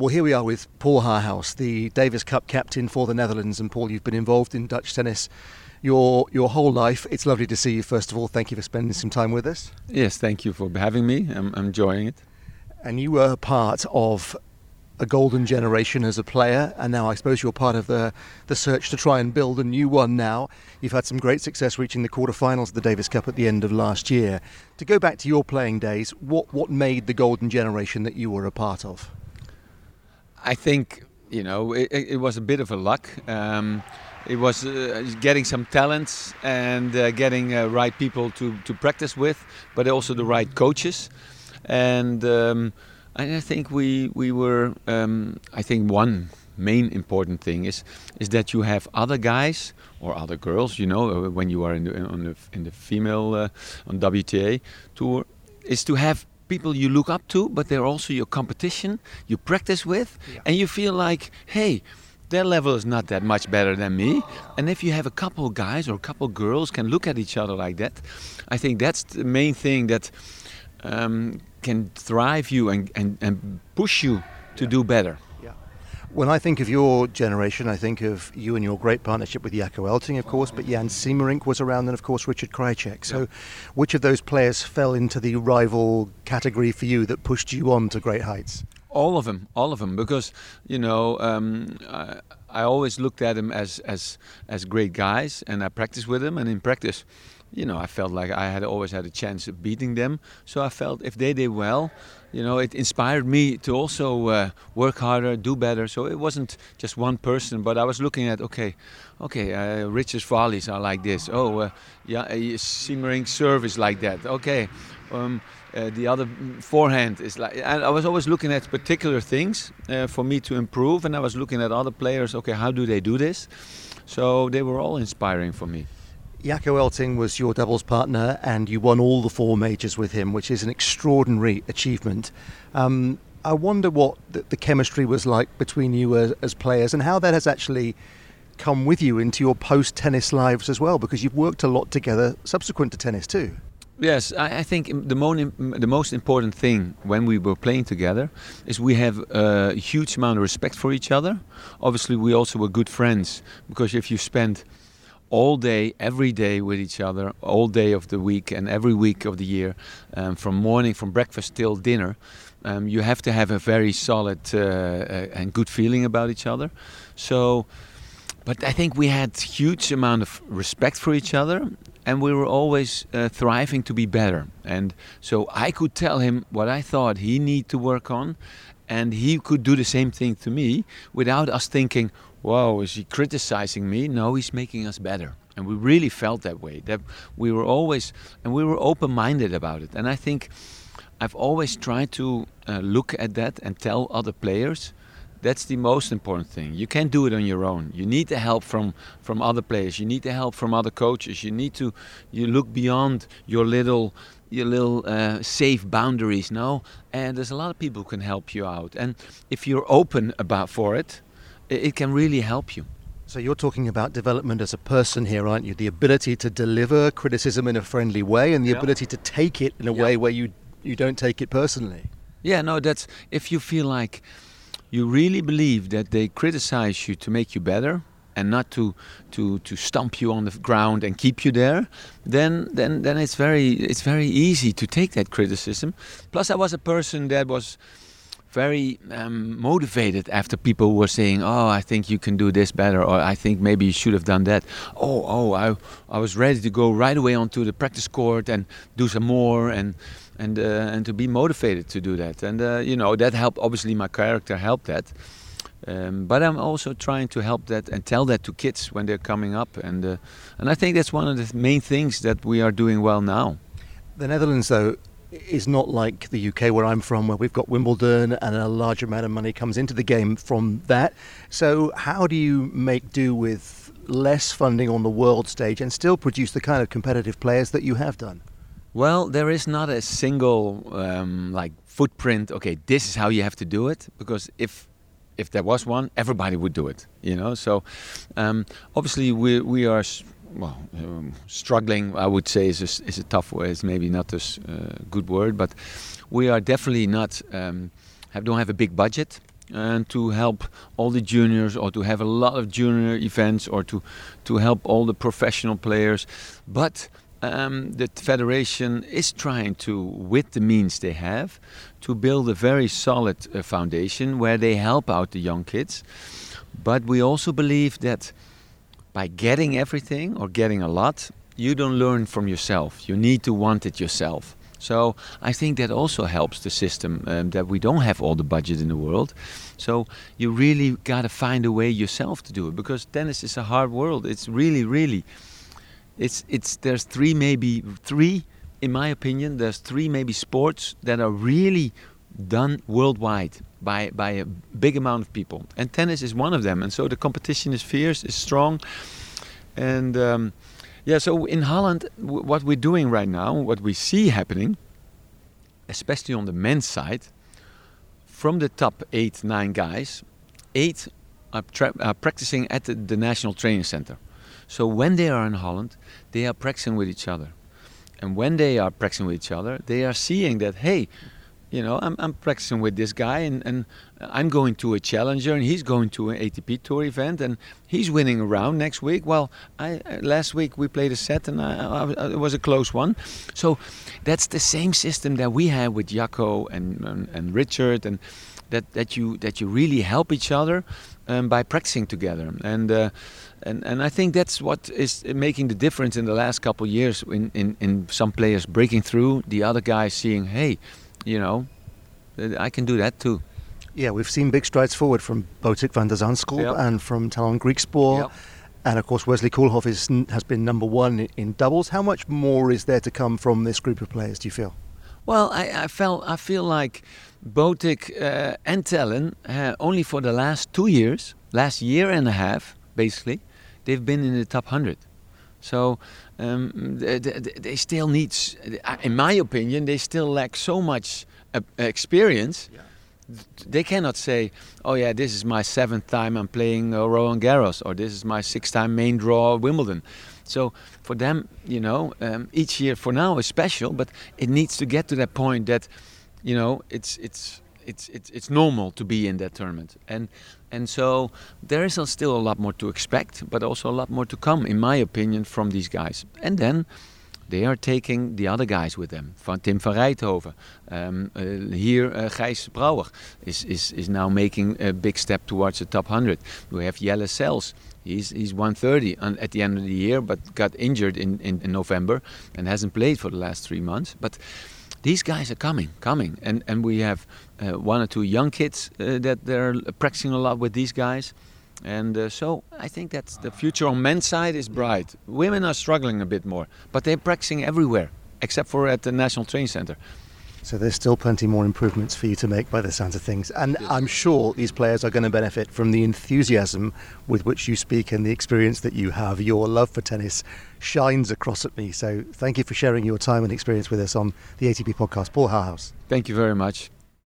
Well, here we are with Paul Haarhuis, the Davis Cup captain for the Netherlands. And Paul, you've been involved in Dutch tennis your your whole life. It's lovely to see you. First of all, thank you for spending some time with us. Yes, thank you for having me. I'm, I'm enjoying it. And you were part of a golden generation as a player, and now I suppose you're part of the the search to try and build a new one. Now you've had some great success reaching the quarterfinals of the Davis Cup at the end of last year. To go back to your playing days, what what made the golden generation that you were a part of? I think you know it, it was a bit of a luck. Um, it was uh, getting some talents and uh, getting uh, right people to, to practice with, but also the right coaches. And um, I think we we were. Um, I think one main important thing is is that you have other guys or other girls. You know, when you are in the on the in the female uh, on WTA tour, is to have people you look up to, but they're also your competition, you practice with, yeah. and you feel like, hey, their level is not that much better than me. And if you have a couple guys or a couple girls can look at each other like that, I think that's the main thing that um, can thrive you and, and, and push you to yeah. do better. When I think of your generation, I think of you and your great partnership with Jacco Eltingh, of course, but Jan Siemerink was around, and of course Richard Krajicek. So, which of those players fell into the rival category for you that pushed you on to great heights? All of them, all of them, because you know um, I, I, always looked at them as as as great guys, and I practiced with them, and in practice, you know, I felt like I had always had a chance of beating them. So I felt if they did well, you know, it inspired me to also uh, work harder, do better. So it wasn't just one person, but I was looking at okay, okay, uh, Richard's volleys are like this. Oh, uh, yeah, uh, Siemerink service like that. Okay, um, uh, the other forehand is like. And I was always looking at particular things uh, for me to improve, and I was looking at other players. Okay, how do they do this? So they were all inspiring for me. Jacco Eltingh was your doubles partner, and you won all the four majors with him, which is an extraordinary achievement. Um, I wonder what the, the, chemistry was like between you as, as, players, and how that has actually come with you into your post-tennis lives as well, because you've worked a lot together subsequent to tennis too. Yes, I, think the, mo- the most important thing when we were playing together is we have a huge amount of respect for each other. Obviously, we also were good friends because if you spend all day, every day with each other, all day of the week and every week of the year, um, from morning, from breakfast till dinner. Um, you have to have a very solid uh, uh, and good feeling about each other. So, but I think we had huge amount of respect for each other, and we were always uh, thriving to be better. And so I could tell him what I thought he need to work on, and he could do the same thing to me without us thinking, whoa, is he criticizing me? No, he's making us better. And we really felt that way. That we were always, and we were open minded about it. And I think I've always tried to uh, look at that and tell other players that's the most important thing. You can't do it on your own. You need the help from, from other players. You need the help from other coaches. You need to you look beyond your little your little uh, safe boundaries. No, and there's a lot of people who can help you out. And if you're open about for it, it can really help you. So you're talking about development as a person here, aren't you? The ability to deliver criticism in a friendly way, and the yeah. ability to take it in a yeah. way where you you don't take it personally. Yeah, no, that's if you feel like you really believe that they criticize you to make you better and not to to to stomp you on the ground and keep you there, then then then it's very it's very easy to take that criticism. Plus, I was a person that was very um, motivated after people were saying, "Oh, I think you can do this better," or "I think maybe you should have done that." Oh, oh, I, I was ready to go right away onto the practice court and do some more and and uh, and to be motivated to do that. And uh, you know that helped. Obviously, my character helped that. Um, but I'm also trying to help that and tell that to kids when they're coming up, and uh, and I think that's one of the main things that we are doing well now. The Netherlands, though, is not like the UK where I'm from, where we've got Wimbledon and a large amount of money comes into the game from that. So, how do you make do with less funding on the world stage and still produce the kind of competitive players that you have done? Well, there is not a single um, like footprint. Okay, this is how you have to do it because if if there was one, everybody would do it. You know, so um, obviously we we are well, um, struggling, I would say, is a, is a tough word. It's maybe not a uh, good word, but we are definitely not um, have, don't have a big budget. and to help all the juniors or to have a lot of junior events or to to help all the professional players but um, the federation is trying to with the means they have to build a very solid uh, foundation where they help out the young kids but we also believe that by getting everything or getting a lot you don't learn from yourself you need to want it yourself so I think that also helps the system um, that we don't have all the budget in the world. So you really got to find a way yourself to do it because tennis is a hard world. It's really, really, it's it's there's three maybe three, in my opinion, there's three maybe sports that are really done worldwide by by a big amount of people, and tennis is one of them. And so the competition is fierce, is strong, and. Um, yeah, so in Holland, what we're doing right now, what we see happening, especially on the men's side, from the top eight, nine guys, eight are, are practicing at the, the, National Training Center. So when they are in Holland, they are practicing with each other. And when they are practicing with each other, they are seeing that, hey, you know, I'm, I'm practicing with this guy and, and I'm going to a challenger and he's going to an ATP tour event and he's winning a round next week. Well, I, last week we played a set and I, I, it was a close one. So that's the same system that we have with Jacco and, and, and Richard and that, that you that you really help each other um, by practicing together and uh, and and I think that's what is making the difference in the last couple of years in, in, in some players breaking through the other guys seeing hey you know, I can do that too. Yeah, we've seen big strides forward from Botic van de Zandschulp yep. and from Tallon Griekspoor. Yep. And of course, Wesley Koolhof is, has been number one in doubles. How much more is there to come from this group of players, do you feel? Well, I, I felt I feel like Botic uh, and Tallon, uh, only for the last two years, last year and a half, basically, they've been in the top 100. So um, they, they, still need, in my opinion, they still lack so much uh, experience. Yeah. They cannot say, "Oh yeah, this is my seventh time I'm playing uh, Roland Garros," or "This is my sixth time main draw Wimbledon." So for them, you know, um, each year for now is special, but it needs to get to that point that, you know, it's it's it's it's it's normal to be in that tournament, and and so there is still a lot more to expect, but also a lot more to come, in my opinion, from these guys. And then they are taking the other guys with them. Van Tim van Rijthoven. Um, uh, here, uh, Gijs Brouwer is, is, is now making a big step towards the top 100. We have Jelle Sels. He's, he's 130 at the end of the year, but got injured in, in, in November and hasn't played for the last three months. But these guys are coming, coming, and and we have uh, one or two young kids uh, that they're practicing a lot with these guys, and uh, so I think that the future on men's side is bright. Women are struggling a bit more, but they're practicing everywhere except for at the National Training Center. So there's still plenty more improvements for you to make by the sounds of things. And yes. I'm sure these players are going to benefit from the enthusiasm with which you speak and the experience that you have. Your love for tennis shines across at me. So thank you for sharing your time and experience with us on the ATP podcast. Paul Haarhuis. Thank you very much.